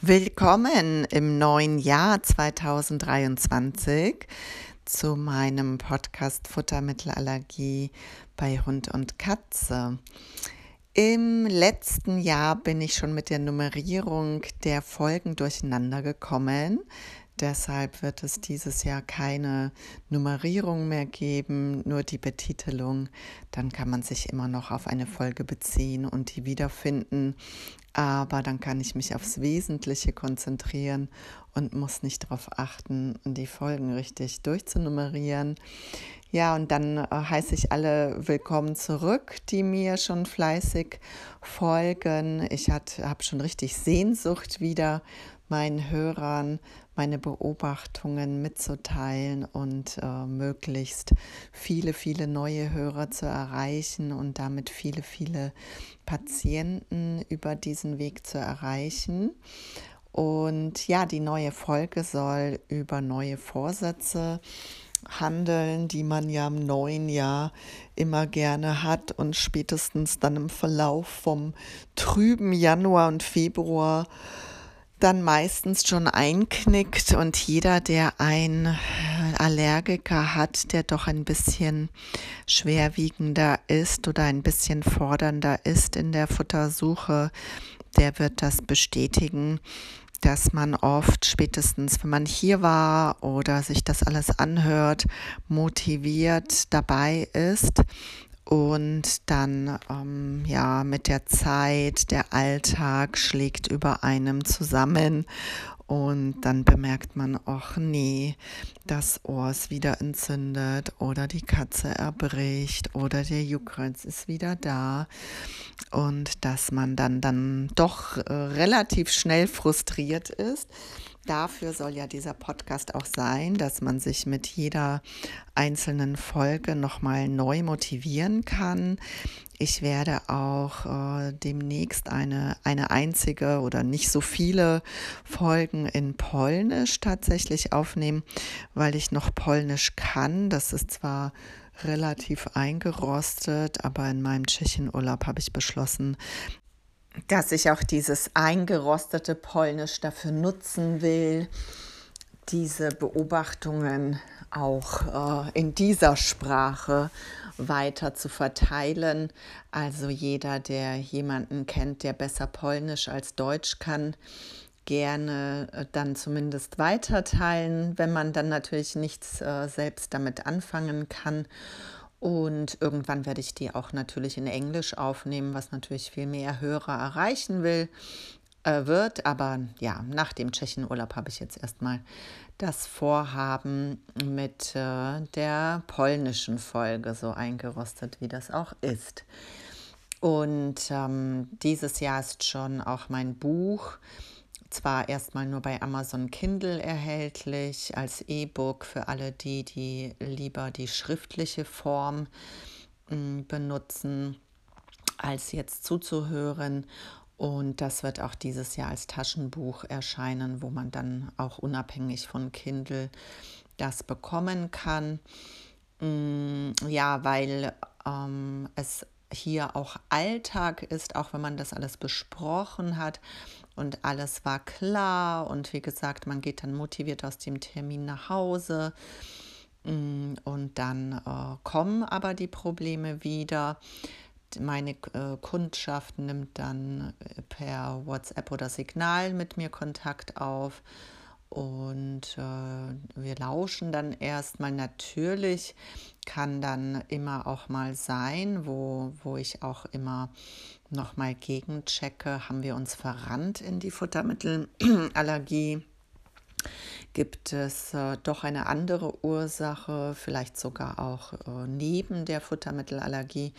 Willkommen im neuen Jahr 2023 zu meinem Podcast Futtermittelallergie bei Hund und Katze. Im letzten Jahr bin ich schon mit der Nummerierung der Folgen durcheinander gekommen. Deshalb wird es dieses Jahr keine Nummerierung mehr geben, nur die Betitelung. Dann kann man sich immer noch auf eine Folge beziehen und die wiederfinden. Aber dann kann ich mich aufs Wesentliche konzentrieren und muss nicht darauf achten, die Folgen richtig durchzunummerieren. Ja, und dann äh, heiße ich alle willkommen zurück, die mir schon fleißig folgen. Ich habe schon richtig Sehnsucht wieder meinen Hörern meine Beobachtungen mitzuteilen und äh, möglichst viele, viele neue Hörer zu erreichen und damit viele, viele Patienten über diesen Weg zu erreichen. Und ja, die neue Folge soll über neue Vorsätze handeln, die man ja im neuen Jahr immer gerne hat und spätestens dann im Verlauf vom trüben Januar und Februar dann meistens schon einknickt und jeder, der ein Allergiker hat, der doch ein bisschen schwerwiegender ist oder ein bisschen fordernder ist in der Futtersuche, der wird das bestätigen, dass man oft spätestens, wenn man hier war oder sich das alles anhört, motiviert dabei ist und dann, ähm, ja, mit der Zeit, der Alltag schlägt über einem zusammen und dann bemerkt man, ach nee, das Ohr ist wieder entzündet oder die Katze erbricht oder der Juckreiz ist wieder da. Und dass man dann, dann doch äh, relativ schnell frustriert ist Dafür soll ja dieser Podcast auch sein, dass man sich mit jeder einzelnen Folge nochmal neu motivieren kann. Ich werde auch äh, demnächst eine, eine einzige oder nicht so viele Folgen in Polnisch tatsächlich aufnehmen, weil ich noch Polnisch kann. Das ist zwar relativ eingerostet, aber in meinem Tschechenurlaub habe ich beschlossen, dass ich auch dieses eingerostete Polnisch dafür nutzen will, diese Beobachtungen auch äh, in dieser Sprache weiter zu verteilen. Also jeder, der jemanden kennt, der besser Polnisch als Deutsch kann, gerne äh, dann zumindest weiterteilen, wenn man dann natürlich nichts äh, selbst damit anfangen kann. Und irgendwann werde ich die auch natürlich in Englisch aufnehmen, was natürlich viel mehr Hörer erreichen will, äh, wird. Aber ja, nach dem Tschechenurlaub habe ich jetzt erstmal das Vorhaben mit äh, der polnischen Folge so eingerostet, wie das auch ist. Und ähm, dieses Jahr ist schon auch mein Buch zwar erstmal nur bei Amazon Kindle erhältlich als E-Book für alle die, die lieber die schriftliche Form mm, benutzen, als jetzt zuzuhören. Und das wird auch dieses Jahr als Taschenbuch erscheinen, wo man dann auch unabhängig von Kindle das bekommen kann. Mm, ja, weil ähm, es hier auch Alltag ist, auch wenn man das alles besprochen hat und alles war klar und wie gesagt, man geht dann motiviert aus dem Termin nach Hause mm, und dann äh, kommen aber die Probleme wieder. Meine äh, Kundschaft nimmt dann äh, per WhatsApp oder Signal mit mir Kontakt auf und äh, wir lauschen dann erstmal. Natürlich kann dann immer auch mal sein, wo, wo ich auch immer nochmal gegenchecke, haben wir uns verrannt in die Futtermittelallergie? Gibt es äh, doch eine andere Ursache, vielleicht sogar auch äh, neben der Futtermittelallergie,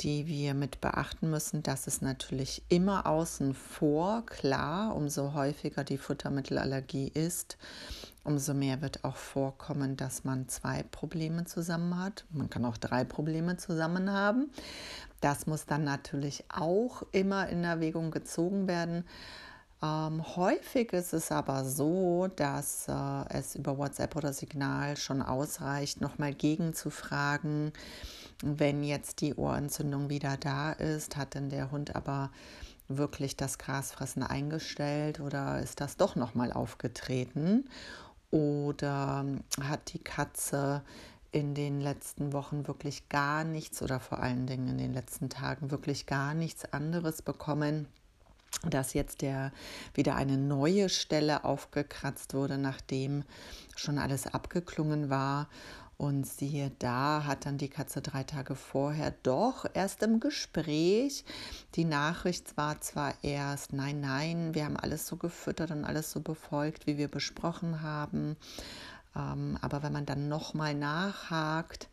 die wir mit beachten müssen. Das ist natürlich immer außen vor, klar, umso häufiger die Futtermittelallergie ist, umso mehr wird auch vorkommen, dass man zwei Probleme zusammen hat. Man kann auch drei Probleme zusammen haben. Das muss dann natürlich auch immer in Erwägung gezogen werden. Ähm, häufig ist es aber so, dass äh, es über WhatsApp oder Signal schon ausreicht, nochmal gegenzufragen, wenn jetzt die Ohrentzündung wieder da ist, hat denn der Hund aber wirklich das Grasfressen eingestellt oder ist das doch nochmal aufgetreten? Oder hat die Katze in den letzten Wochen wirklich gar nichts oder vor allen Dingen in den letzten Tagen wirklich gar nichts anderes bekommen, dass jetzt der wieder eine neue Stelle aufgekratzt wurde, nachdem schon alles abgeklungen war. Und siehe da, hat dann die Katze drei Tage vorher doch erst im Gespräch. Die Nachricht war zwar erst, nein, nein, wir haben alles so gefüttert und alles so befolgt, wie wir besprochen haben. Ähm, aber wenn man dann nochmal nachhakt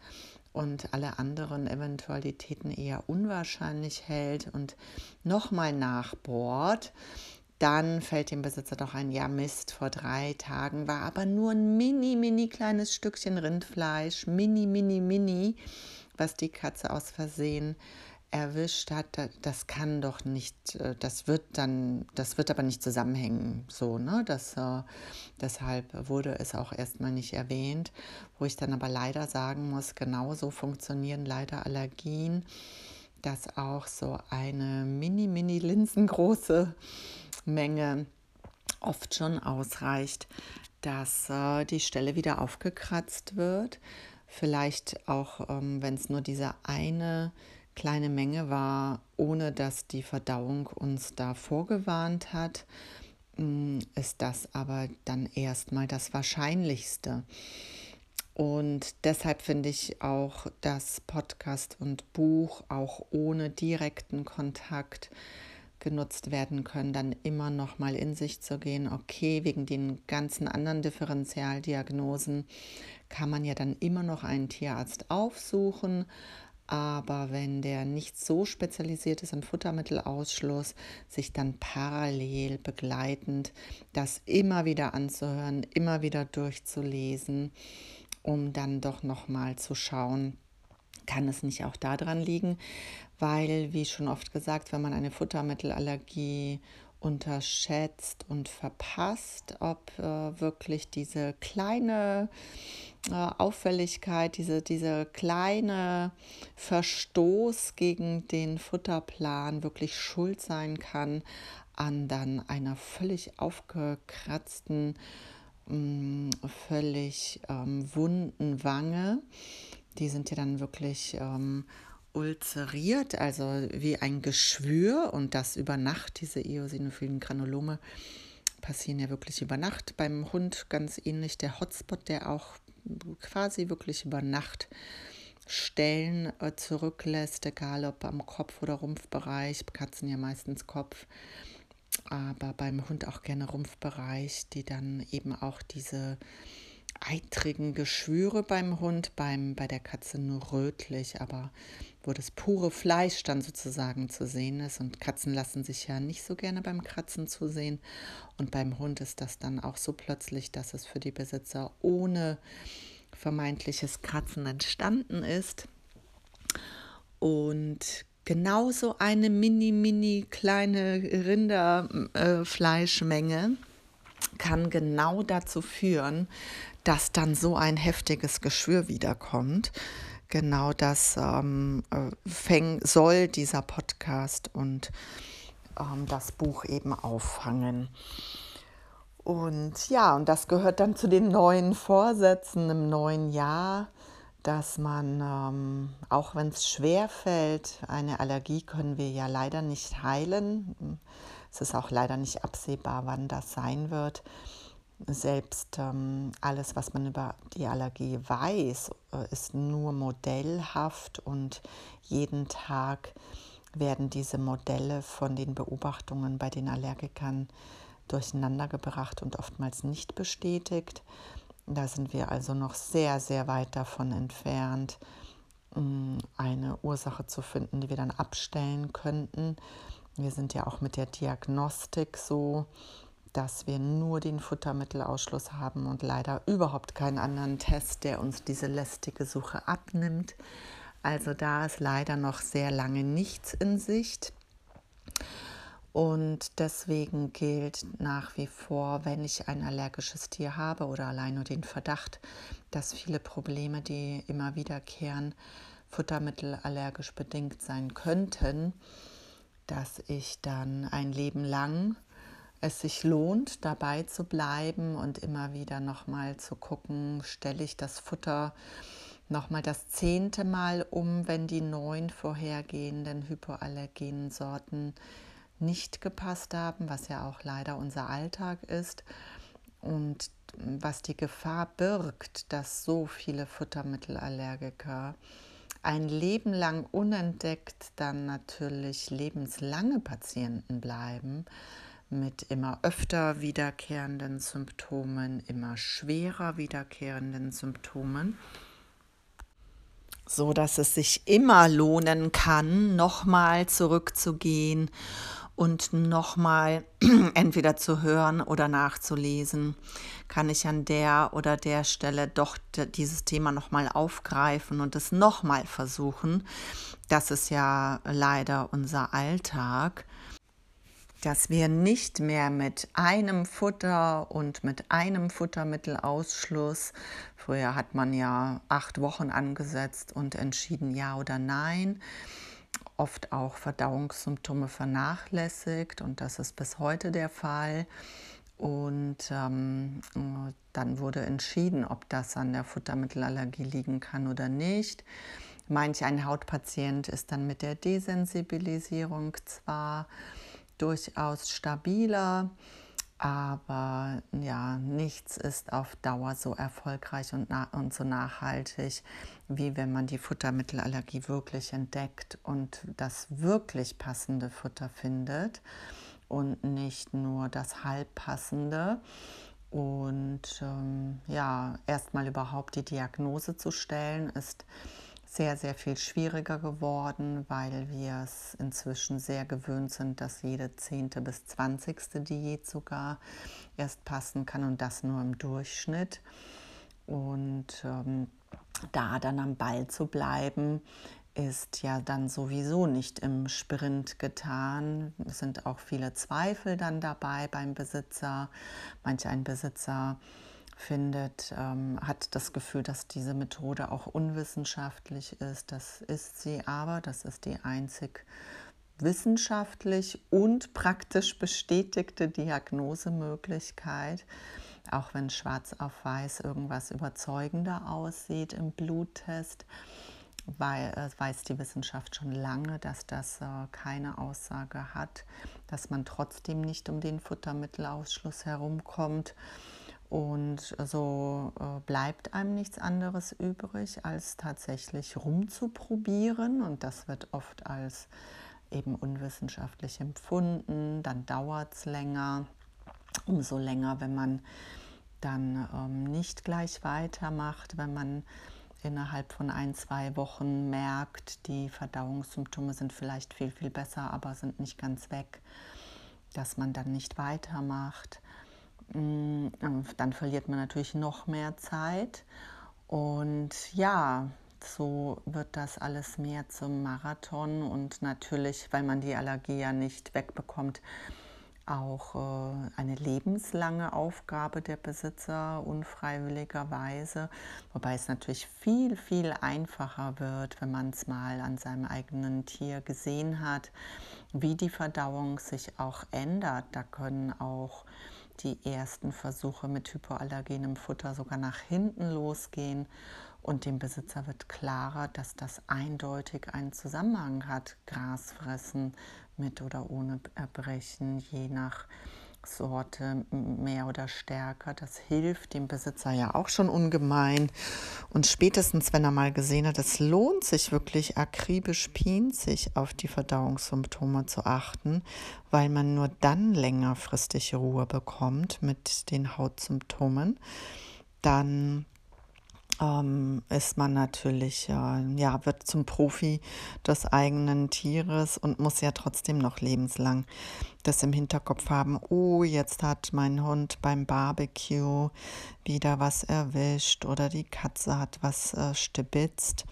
und alle anderen Eventualitäten eher unwahrscheinlich hält und nochmal nachbohrt, dann fällt dem Besitzer doch ein, ja Mist, vor drei Tagen war aber nur ein mini, mini kleines Stückchen Rindfleisch, mini, mini, mini, was die Katze aus Versehen erwischt hat, das kann doch nicht, äh, das wird dann, das wird aber nicht zusammenhängen, so, ne? Das, äh, deshalb wurde es auch erstmal nicht erwähnt, wo ich dann aber leider sagen muss, genauso funktionieren leider Allergien, dass auch so eine mini, mini linsengroße Menge oft schon ausreicht, dass äh, die Stelle wieder aufgekratzt wird. Vielleicht auch, ähm, wenn es nur diese eine kleine Menge war, ohne dass die Verdauung uns da vorgewarnt hat, mm, ist das aber dann erstmal das Wahrscheinlichste. Und deshalb finde ich auch, dass Podcast und Buch auch ohne direkten Kontakt genutzt werden können, dann immer noch mal in sich zu gehen. Okay, wegen den ganzen anderen Differentialdiagnosen kann man ja dann immer noch einen Tierarzt aufsuchen, aber wenn der nicht so spezialisiert ist im Futtermittelausschluss, sich dann parallel begleitend das immer wieder anzuhören, immer wieder durchzulesen, um dann doch nochmal zu schauen, kann es nicht auch daran liegen, weil, wie schon oft gesagt, wenn man eine Futtermittelallergie unterschätzt und verpasst, ob äh, wirklich diese kleine äh, Auffälligkeit, diese, diese kleine Verstoß gegen den Futterplan wirklich schuld sein kann an dann einer völlig aufgekratzten, mm, völlig ähm, wunden Wange. Die sind ja dann wirklich ähm, ulzeriert, also wie ein Geschwür und das über Nacht, diese eosinophilen Granulome passieren ja wirklich über Nacht. Beim Hund ganz ähnlich der Hotspot, der auch quasi wirklich über Nacht Stellen äh, zurücklässt, egal ob am Kopf- oder Rumpfbereich, Katzen ja meistens Kopf, aber beim Hund auch gerne Rumpfbereich, die dann eben auch diese eitrigen Geschwüre beim Hund, beim, bei der Katze nur rötlich, aber wo das pure Fleisch dann sozusagen zu sehen ist. Und Katzen lassen sich ja nicht so gerne beim Kratzen zu sehen. Und beim Hund ist das dann auch so plötzlich, dass es für die Besitzer ohne vermeintliches Kratzen entstanden ist. Und genauso eine mini, mini kleine Rinderfleischmenge äh, kann genau dazu führen, dass dann so ein heftiges Geschwür wiederkommt. Genau das ähm, äh, fäng, soll dieser Podcast und ähm, das Buch eben auffangen. Und ja, und das gehört dann zu den neuen Vorsätzen im neuen Jahr, dass man, ähm, auch wenn es schwer fällt, eine Allergie können wir ja leider nicht heilen. Es ist auch leider nicht absehbar, wann das sein wird selbst ähm, alles, was man über die Allergie weiß, äh, ist nur modellhaft und jeden Tag werden diese Modelle von den Beobachtungen bei den Allergikern durcheinandergebracht und oftmals nicht bestätigt. Da sind wir also noch sehr, sehr weit davon entfernt, mm, eine Ursache zu finden, die wir dann abstellen könnten. Wir sind ja auch mit der Diagnostik so dass wir nur den Futtermittelausschluss haben und leider überhaupt keinen anderen Test, der uns diese lästige Suche abnimmt. Also da ist leider noch sehr lange nichts in Sicht. Und deswegen gilt nach wie vor, wenn ich ein allergisches Tier habe oder allein nur den Verdacht, dass viele Probleme, die immer wiederkehren, futtermittelallergisch bedingt sein könnten, dass ich dann ein Leben lang es sich lohnt, dabei zu bleiben und immer wieder nochmal zu gucken, stelle ich das Futter nochmal das zehnte Mal um, wenn die neun vorhergehenden hypoallergenen Sorten nicht gepasst haben, was ja auch leider unser Alltag ist. Und was die Gefahr birgt, dass so viele Futtermittelallergiker ein Leben lang unentdeckt dann natürlich lebenslange Patienten bleiben mit immer öfter wiederkehrenden Symptomen, immer schwerer wiederkehrenden Symptomen so dass es sich immer lohnen kann, nochmal zurückzugehen und nochmal entweder zu hören oder nachzulesen, kann ich an der oder der Stelle doch dieses Thema nochmal aufgreifen und es nochmal versuchen. Das ist ja leider unser Alltag dass wir nicht mehr mit einem Futter und mit einem Futtermittelausschluss, früher hat man ja acht Wochen angesetzt und entschieden ja oder nein, oft auch Verdauungssymptome vernachlässigt und das ist bis heute der Fall. Und ähm, dann wurde entschieden, ob das an der Futtermittelallergie liegen kann oder nicht. Manch ein Hautpatient ist dann mit der Desensibilisierung zwar durchaus stabiler, aber ja, nichts ist auf Dauer so erfolgreich und, und so nachhaltig, wie wenn man die Futtermittelallergie wirklich entdeckt und das wirklich passende Futter findet und nicht nur das halbpassende. Und ähm, ja, erstmal überhaupt die Diagnose zu stellen, ist sehr, sehr viel schwieriger geworden, weil wir es inzwischen sehr gewöhnt sind, dass jede zehnte bis zwanzigste Diät sogar erst passen kann und das nur im Durchschnitt. Und ähm, da dann am Ball zu bleiben, ist ja dann sowieso nicht im Sprint getan. Es sind auch viele Zweifel dann dabei beim Besitzer. Manch ein Besitzer findet, ähm, hat das Gefühl, dass diese Methode auch unwissenschaftlich ist. Das ist sie aber, das ist die einzig wissenschaftlich und praktisch bestätigte Diagnosemöglichkeit, auch wenn schwarz auf weiß irgendwas überzeugender aussieht im Bluttest, weil, äh, weiß die Wissenschaft schon lange, dass das äh, keine Aussage hat, dass man trotzdem nicht um den Futtermittelausschluss herumkommt. Und so äh, bleibt einem nichts anderes übrig, als tatsächlich rumzuprobieren. Und das wird oft als eben unwissenschaftlich empfunden. Dann dauert es länger. Umso länger, wenn man dann ähm, nicht gleich weitermacht, wenn man innerhalb von ein, zwei Wochen merkt, die Verdauungssymptome sind vielleicht viel, viel besser, aber sind nicht ganz weg, dass man dann nicht weitermacht dann verliert man natürlich noch mehr Zeit. Und ja, so wird das alles mehr zum Marathon und natürlich, weil man die Allergie ja nicht wegbekommt, auch äh, eine lebenslange Aufgabe der Besitzer unfreiwilligerweise, wobei es natürlich viel, viel einfacher wird, wenn man es mal an seinem eigenen Tier gesehen hat, wie die Verdauung sich auch ändert. Da können auch die ersten Versuche mit hypoallergenem Futter sogar nach hinten losgehen. Und dem Besitzer wird klarer, dass das eindeutig einen Zusammenhang hat, Gras fressen mit oder ohne Erbrechen, je nach Sorte mehr oder stärker. Das hilft dem Besitzer ja auch schon ungemein. Und spätestens, wenn er mal gesehen hat, es lohnt sich wirklich akribisch pinzig auf die Verdauungssymptome zu achten, weil man nur dann längerfristig Ruhe bekommt mit den Hautsymptomen, dann ähm, ist man natürlich, äh, ja, wird zum Profi des eigenen Tieres und muss ja trotzdem noch lebenslang das im Hinterkopf haben. Oh, jetzt hat mein Hund beim Barbecue wieder was erwischt oder die Katze hat was äh, stibitzt.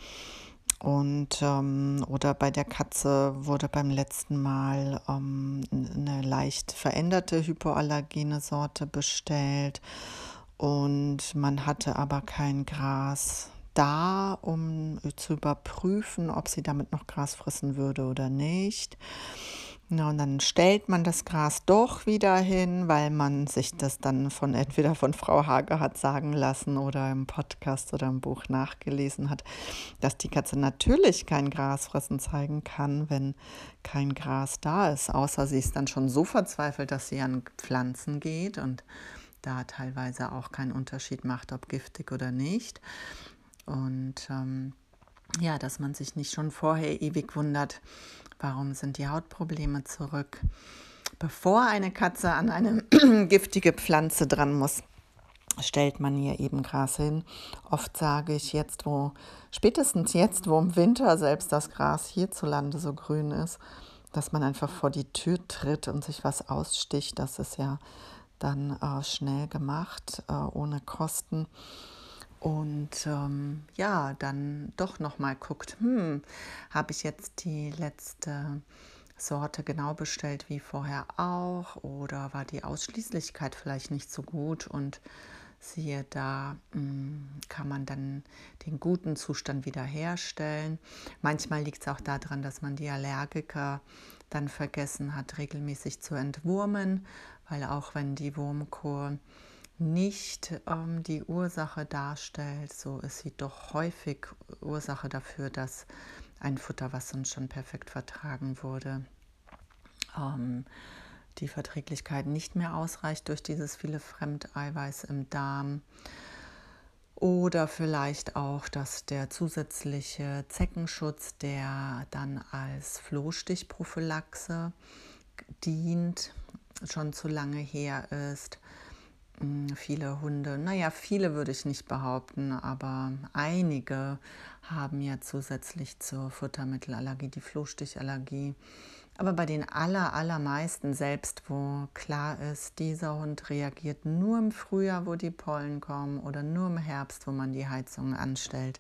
Und ähm, oder bei der Katze wurde beim letzten Mal ähm, eine leicht veränderte hypoallergene Sorte bestellt und man hatte aber kein Gras da, um zu überprüfen, ob sie damit noch Gras fressen würde oder nicht. Na, und dann stellt man das Gras doch wieder hin, weil man sich das dann von entweder von Frau Hage hat sagen lassen oder im Podcast oder im Buch nachgelesen hat, dass die Katze natürlich kein Gras fressen zeigen kann, wenn kein Gras da ist. Außer sie ist dann schon so verzweifelt, dass sie an Pflanzen geht und da teilweise auch keinen Unterschied macht, ob giftig oder nicht. Und ähm, ja, dass man sich nicht schon vorher ewig wundert, warum sind die Hautprobleme zurück, bevor eine Katze an eine giftige Pflanze dran muss stellt man ihr eben Gras hin. Oft sage ich jetzt, wo, spätestens jetzt, wo im Winter selbst das Gras hierzulande so grün ist, dass man einfach vor die Tür tritt und sich was aussticht. Das ist ja dann äh, schnell gemacht, äh, ohne Kosten. Und ähm, ja, dann doch nochmal guckt, hm, habe ich jetzt die letzte Sorte genau bestellt wie vorher auch oder war die Ausschließlichkeit vielleicht nicht so gut? Und siehe da, hm, kann man dann den guten Zustand wiederherstellen. Manchmal liegt es auch daran, dass man die Allergiker dann vergessen hat, regelmäßig zu entwurmen, weil auch wenn die Wurmkur nicht ähm, die Ursache darstellt, so ist sie doch häufig Ursache dafür, dass ein Futter, was uns schon perfekt vertragen wurde, ähm, die Verträglichkeit nicht mehr ausreicht durch dieses viele Fremdeiweiß im Darm. Oder vielleicht auch, dass der zusätzliche Zeckenschutz, der dann als Flohstichprophylaxe dient, schon zu lange her ist hm, viele Hunde, naja, viele würde ich nicht behaupten, aber einige haben ja zusätzlich zur Futtermittelallergie die Flohstichallergie. Aber bei den aller, allermeisten, selbst wo klar ist, dieser Hund reagiert nur im Frühjahr, wo die Pollen kommen, oder nur im Herbst, wo man die Heizung anstellt,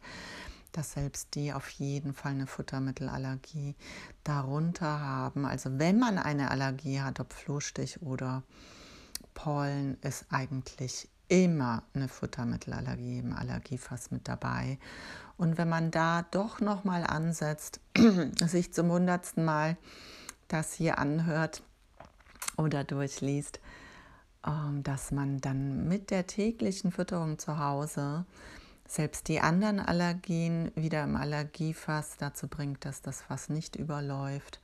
dass selbst die auf jeden Fall eine Futtermittelallergie darunter haben. Also wenn man eine Allergie hat, ob Flohstich oder Pollen ist eigentlich immer eine Futtermittelallergie im Allergiefass mit dabei. Und wenn man da doch noch mal ansetzt, sich zum hundertsten Mal das hier anhört oder durchliest, ähm, dass man dann mit der täglichen Fütterung zu Hause selbst die anderen Allergien wieder im Allergiefass dazu bringt, dass das Fass nicht überläuft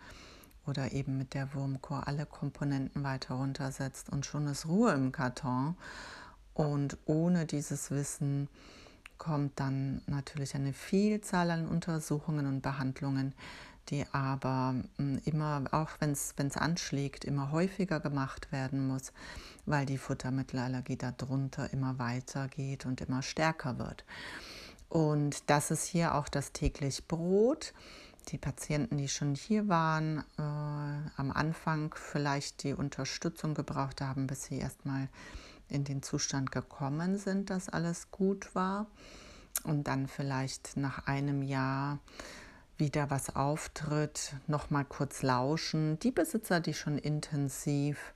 oder eben mit der Wurmkur alle Komponenten weiter runtersetzt und schon ist Ruhe im Karton. Und ohne dieses Wissen kommt dann natürlich eine Vielzahl an Untersuchungen und Behandlungen, die aber hm, immer, auch wenn es anschlägt, immer häufiger gemacht werden muss, weil die Futtermittelallergie darunter immer weiter geht und immer stärker wird. Und das ist hier auch das täglich Brot die Patienten, die schon hier waren, äh, am Anfang vielleicht die Unterstützung gebraucht haben, bis sie erstmal in den Zustand gekommen sind, dass alles gut war. Und dann vielleicht nach einem Jahr wieder was auftritt, nochmal kurz lauschen. Die Besitzer, die schon intensiv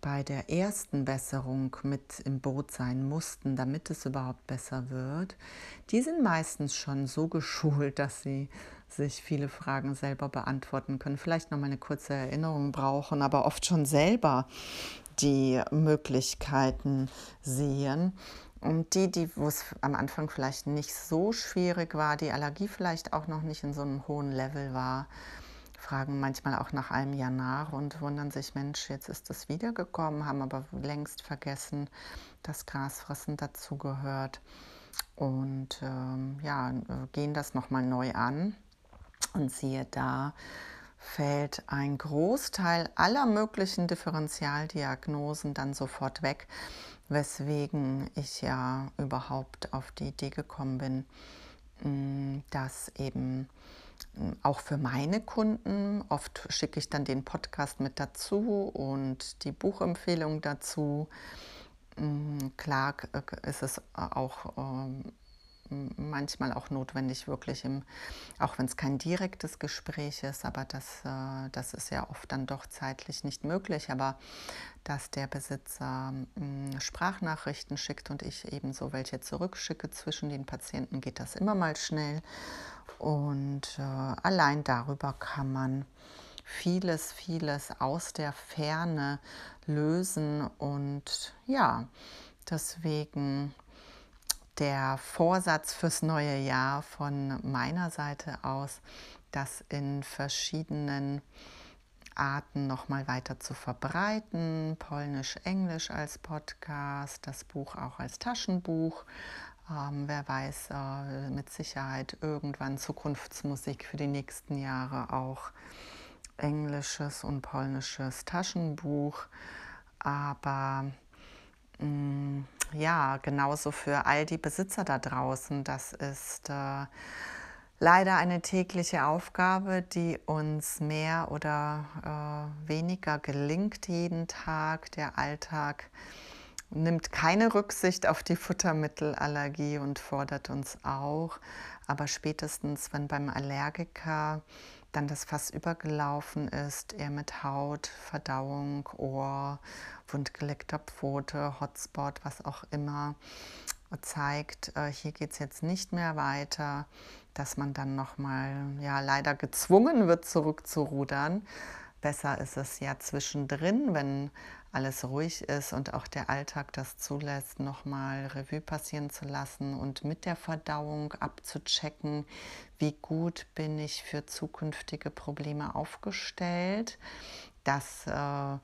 bei der ersten Besserung mit im Boot sein mussten, damit es überhaupt besser wird, die sind meistens schon so geschult, dass sie sich viele Fragen selber beantworten können, vielleicht noch mal eine kurze Erinnerung brauchen, aber oft schon selber die Möglichkeiten sehen. Und die, die, wo es am Anfang vielleicht nicht so schwierig war, die Allergie vielleicht auch noch nicht in so einem hohen Level war, fragen manchmal auch nach einem Jahr nach und wundern sich, Mensch, jetzt ist es wiedergekommen, haben aber längst vergessen, dass Grasfressen dazugehört und ähm, ja, gehen das nochmal neu an. Und siehe da, fällt ein Großteil aller möglichen Differentialdiagnosen dann sofort weg, weswegen ich ja überhaupt auf die Idee gekommen bin, mm, dass eben mm, auch für meine Kunden, oft schicke ich dann den Podcast mit dazu und die Buchempfehlung dazu. Mm, klar äh, ist es auch ähm, manchmal auch notwendig, wirklich im, auch wenn es kein direktes Gespräch ist, aber das, äh, das ist ja oft dann doch zeitlich nicht möglich, aber dass der Besitzer äh, Sprachnachrichten schickt und ich ebenso welche zurückschicke zwischen den Patienten, geht das immer mal schnell. Und äh, allein darüber kann man vieles, vieles aus der Ferne lösen und ja, deswegen der Vorsatz fürs neue Jahr von meiner Seite aus, das in verschiedenen Arten nochmal weiter zu verbreiten. Polnisch, Englisch als Podcast, das Buch auch als Taschenbuch. Ähm, wer weiß, äh, mit Sicherheit irgendwann Zukunftsmusik für die nächsten Jahre auch englisches und polnisches Taschenbuch. Aber ja, genauso für all die Besitzer da draußen, das ist äh, leider eine tägliche Aufgabe, die uns mehr oder äh, weniger gelingt jeden Tag. Der Alltag nimmt keine Rücksicht auf die Futtermittelallergie und fordert uns auch. Aber spätestens, wenn beim Allergiker dann das Fass übergelaufen ist, er mit Haut, Verdauung, Ohr, wundgeleckter Pfote, Hotspot, was auch immer, zeigt, äh, hier geht es jetzt nicht mehr weiter, dass man dann nochmal ja, leider gezwungen wird, zurückzurudern. Besser ist es ja zwischendrin, wenn alles ruhig ist und auch der Alltag das zulässt, nochmal Revue passieren zu lassen und mit der Verdauung abzuchecken, wie gut bin ich für zukünftige Probleme aufgestellt. Das äh,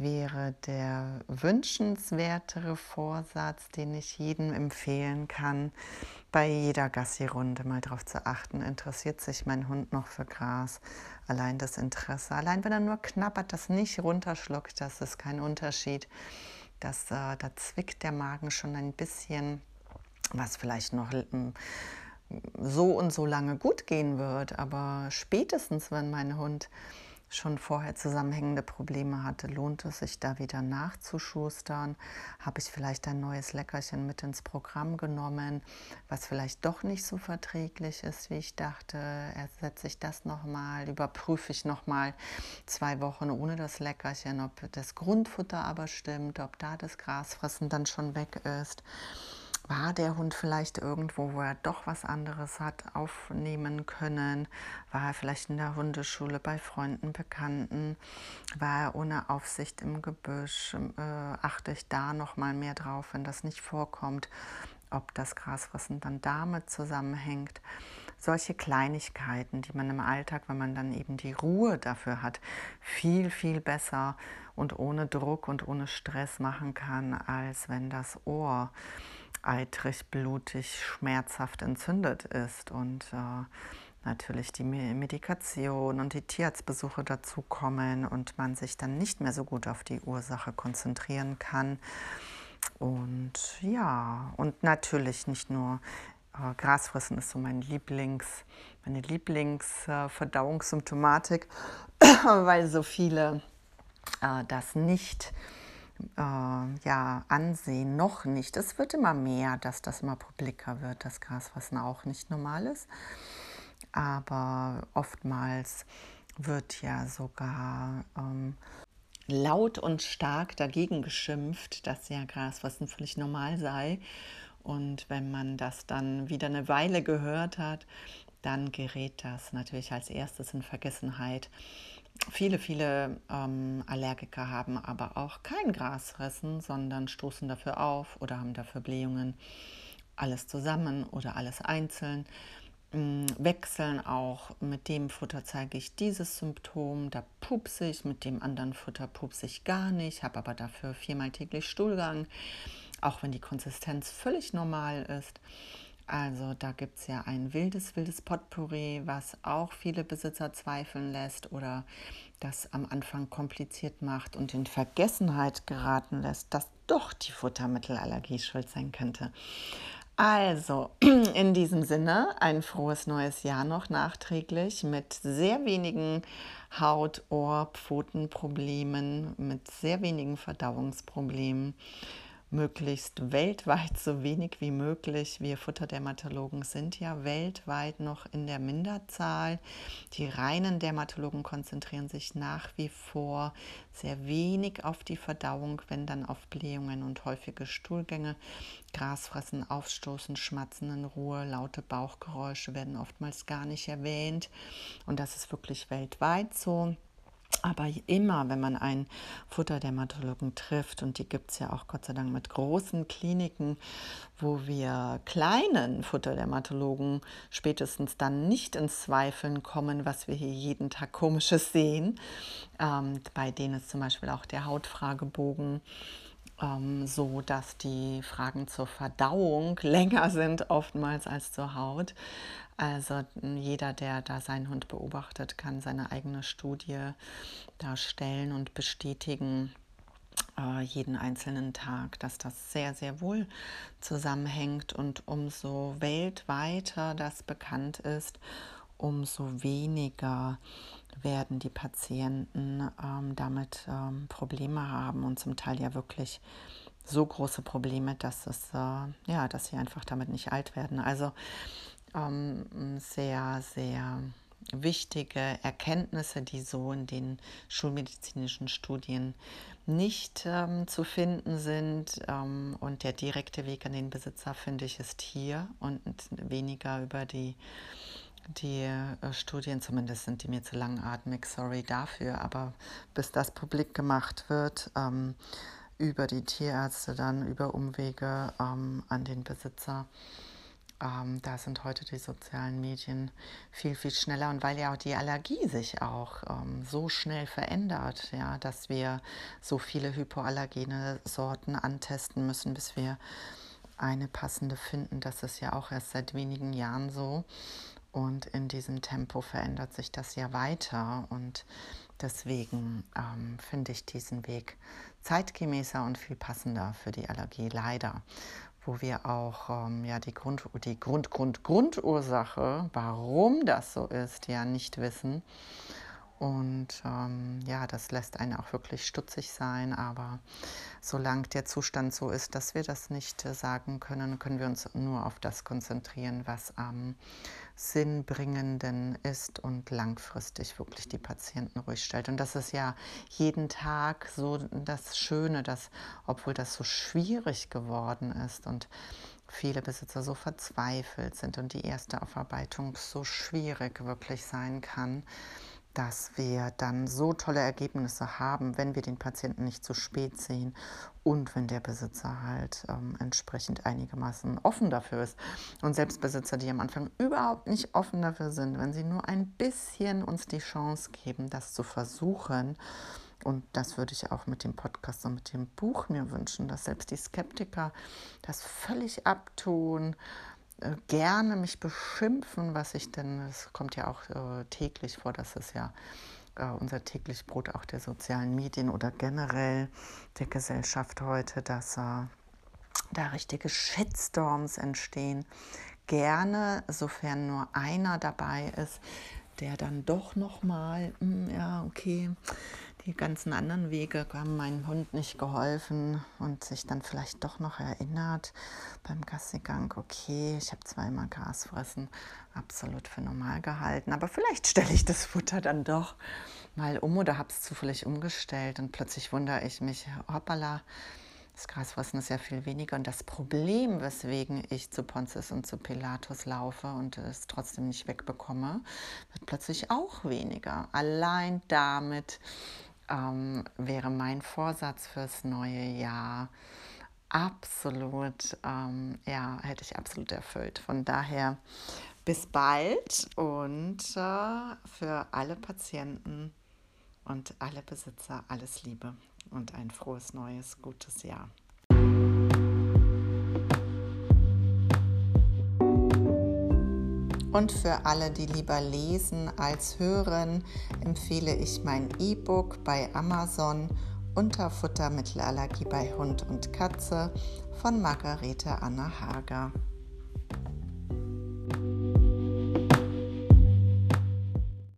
wäre der wünschenswertere Vorsatz, den ich jedem empfehlen kann, bei jeder Gassi-Runde mal darauf zu achten, interessiert sich mein Hund noch für Gras. Allein das Interesse, allein wenn er nur knabbert, das nicht runterschluckt, das ist kein Unterschied. Das, äh, da zwickt der Magen schon ein bisschen, was vielleicht noch hm, so und so lange gut gehen wird. Aber spätestens, wenn mein Hund schon vorher zusammenhängende Probleme hatte, lohnt es sich da wieder nachzuschustern? Habe ich vielleicht ein neues Leckerchen mit ins Programm genommen, was vielleicht doch nicht so verträglich ist, wie ich dachte? Ersetze ich das nochmal? Überprüfe ich nochmal zwei Wochen ohne das Leckerchen, ob das Grundfutter aber stimmt, ob da das Grasfressen dann schon weg ist? War der Hund vielleicht irgendwo, wo er doch was anderes hat aufnehmen können? War er vielleicht in der Hundeschule bei Freunden, Bekannten? War er ohne Aufsicht im Gebüsch? Äh, achte ich da noch mal mehr drauf, wenn das nicht vorkommt, ob das Grasfressen dann damit zusammenhängt. Solche Kleinigkeiten, die man im Alltag, wenn man dann eben die Ruhe dafür hat, viel, viel besser und ohne Druck und ohne Stress machen kann, als wenn das Ohr eitrig, blutig, schmerzhaft entzündet ist und äh, natürlich die Medikation und die Tierarztbesuche dazu kommen und man sich dann nicht mehr so gut auf die Ursache konzentrieren kann. Und ja, und natürlich nicht nur äh, Grasfressen ist so mein Lieblings, meine Lieblingsverdauungssymptomatik, äh, weil so viele äh, das nicht äh, ja, ansehen, noch nicht. Es wird immer mehr, dass das immer publiker wird, das Grasfassen auch nicht normal ist. Aber oftmals wird ja sogar ähm, laut und stark dagegen geschimpft, dass ja Grasfassen völlig normal sei. Und wenn man das dann wieder eine Weile gehört hat, dann gerät das natürlich als erstes in Vergessenheit. Viele, viele ähm, Allergiker haben aber auch kein Grasfressen, sondern stoßen dafür auf oder haben dafür Blähungen. Alles zusammen oder alles einzeln. Ähm, wechseln auch. Mit dem Futter zeige ich dieses Symptom, da pupse ich, mit dem anderen Futter pupse ich gar nicht, habe aber dafür viermal täglich Stuhlgang, auch wenn die Konsistenz völlig normal ist. Also da gibt es ja ein wildes, wildes Potpourri, was auch viele Besitzer zweifeln lässt oder das am Anfang kompliziert macht und in Vergessenheit geraten lässt, dass doch die Futtermittelallergie schuld sein könnte. Also, in diesem Sinne, ein frohes neues Jahr noch nachträglich mit sehr wenigen Haut-, Ohr-, Pfotenproblemen, mit sehr wenigen Verdauungsproblemen möglichst weltweit so wenig wie möglich. Wir Futterdermatologen sind ja weltweit noch in der Minderzahl. Die reinen Dermatologen konzentrieren sich nach wie vor sehr wenig auf die Verdauung, wenn dann auf Blähungen und häufige Stuhlgänge. Grasfressen, Aufstoßen, Schmatzen in Ruhe, laute Bauchgeräusche werden oftmals gar nicht erwähnt. Und das ist wirklich weltweit so. Aber immer, wenn man einen Futterdermatologen trifft, und die gibt es ja auch Gott sei Dank mit großen Kliniken, wo wir kleinen Futterdermatologen spätestens dann nicht ins Zweifeln kommen, was wir hier jeden Tag komisches sehen, ähm, bei denen ist zum Beispiel auch der Hautfragebogen ähm, so, dass die Fragen zur Verdauung länger sind oftmals als zur Haut. Also jeder, der da seinen Hund beobachtet, kann seine eigene Studie darstellen und bestätigen äh, jeden einzelnen Tag, dass das sehr, sehr wohl zusammenhängt und umso weltweiter das bekannt ist, umso weniger werden die Patienten ähm, damit ähm, Probleme haben und zum Teil ja wirklich so große Probleme, dass es äh, ja, dass sie einfach damit nicht alt werden. Also ähm, sehr, sehr wichtige Erkenntnisse, die so in den schulmedizinischen Studien nicht ähm, zu finden sind. Ähm, und der direkte Weg an den Besitzer, finde ich, ist hier und weniger über die, die äh, Studien, zumindest sind die mir zu langatmig, sorry dafür, aber bis das publik gemacht wird, ähm, über die Tierärzte dann, über Umwege ähm, an den Besitzer ähm, da sind heute die sozialen Medien viel, viel schneller und weil ja auch die Allergie sich auch ähm, so schnell verändert, ja, dass wir so viele hypoallergene Sorten antesten müssen, bis wir eine passende finden. Das ist ja auch erst seit wenigen Jahren so. Und in diesem Tempo verändert sich das ja weiter. Und deswegen ähm, finde ich diesen Weg zeitgemäßer und viel passender für die Allergie, leider wo wir auch ähm, ja, die, Grund, die Grund, Grund, Grundursache, warum das so ist, ja nicht wissen. Und ähm, ja, das lässt einen auch wirklich stutzig sein. Aber solange der Zustand so ist, dass wir das nicht äh, sagen können, können wir uns nur auf das konzentrieren, was am Sinnbringenden ist und langfristig wirklich die Patienten ruhig stellt. Und das ist ja jeden Tag so das Schöne, dass, obwohl das so schwierig geworden ist und viele Besitzer so verzweifelt sind und die erste Aufarbeitung so schwierig wirklich sein kann, dass wir dann so tolle Ergebnisse haben, wenn wir den Patienten nicht zu spät sehen und wenn der Besitzer halt ähm, entsprechend einigermaßen offen dafür ist. Und selbst Besitzer, die am Anfang überhaupt nicht offen dafür sind, wenn sie nur ein bisschen uns die Chance geben, das zu versuchen, und das würde ich auch mit dem Podcast und mit dem Buch mir wünschen, dass selbst die Skeptiker das völlig abtun, gerne mich beschimpfen, was ich denn, es kommt ja auch äh, täglich vor, dass es ja äh, unser täglich Brot auch der sozialen Medien oder generell der Gesellschaft heute, dass äh, da richtige Shitstorms entstehen. Gerne, sofern nur einer dabei ist, der dann doch noch mal, hm, ja, okay, die ganzen anderen Wege haben meinem Hund nicht geholfen und sich dann vielleicht doch noch erinnert beim Gassigang, okay, ich habe zweimal Gras fressen, absolut für normal gehalten, aber vielleicht stelle ich das Futter dann doch mal um oder habe es zufällig umgestellt und plötzlich wundere ich mich, hoppala, das Grasfressen ist ja viel weniger. Und das Problem, weswegen ich zu Pontius und zu Pilatus laufe und es trotzdem nicht wegbekomme, wird plötzlich auch weniger. Allein damit ähm, wäre mein Vorsatz fürs neue Jahr absolut, ähm, ja, hätte ich absolut erfüllt. Von daher bis bald und äh, für alle Patienten und alle Besitzer alles Liebe und ein frohes neues, gutes Jahr. Und für alle, die lieber lesen als hören, empfehle ich mein E-Book bei Amazon unter Futtermittelallergie bei Hund und Katze von Margarete Anna Hager.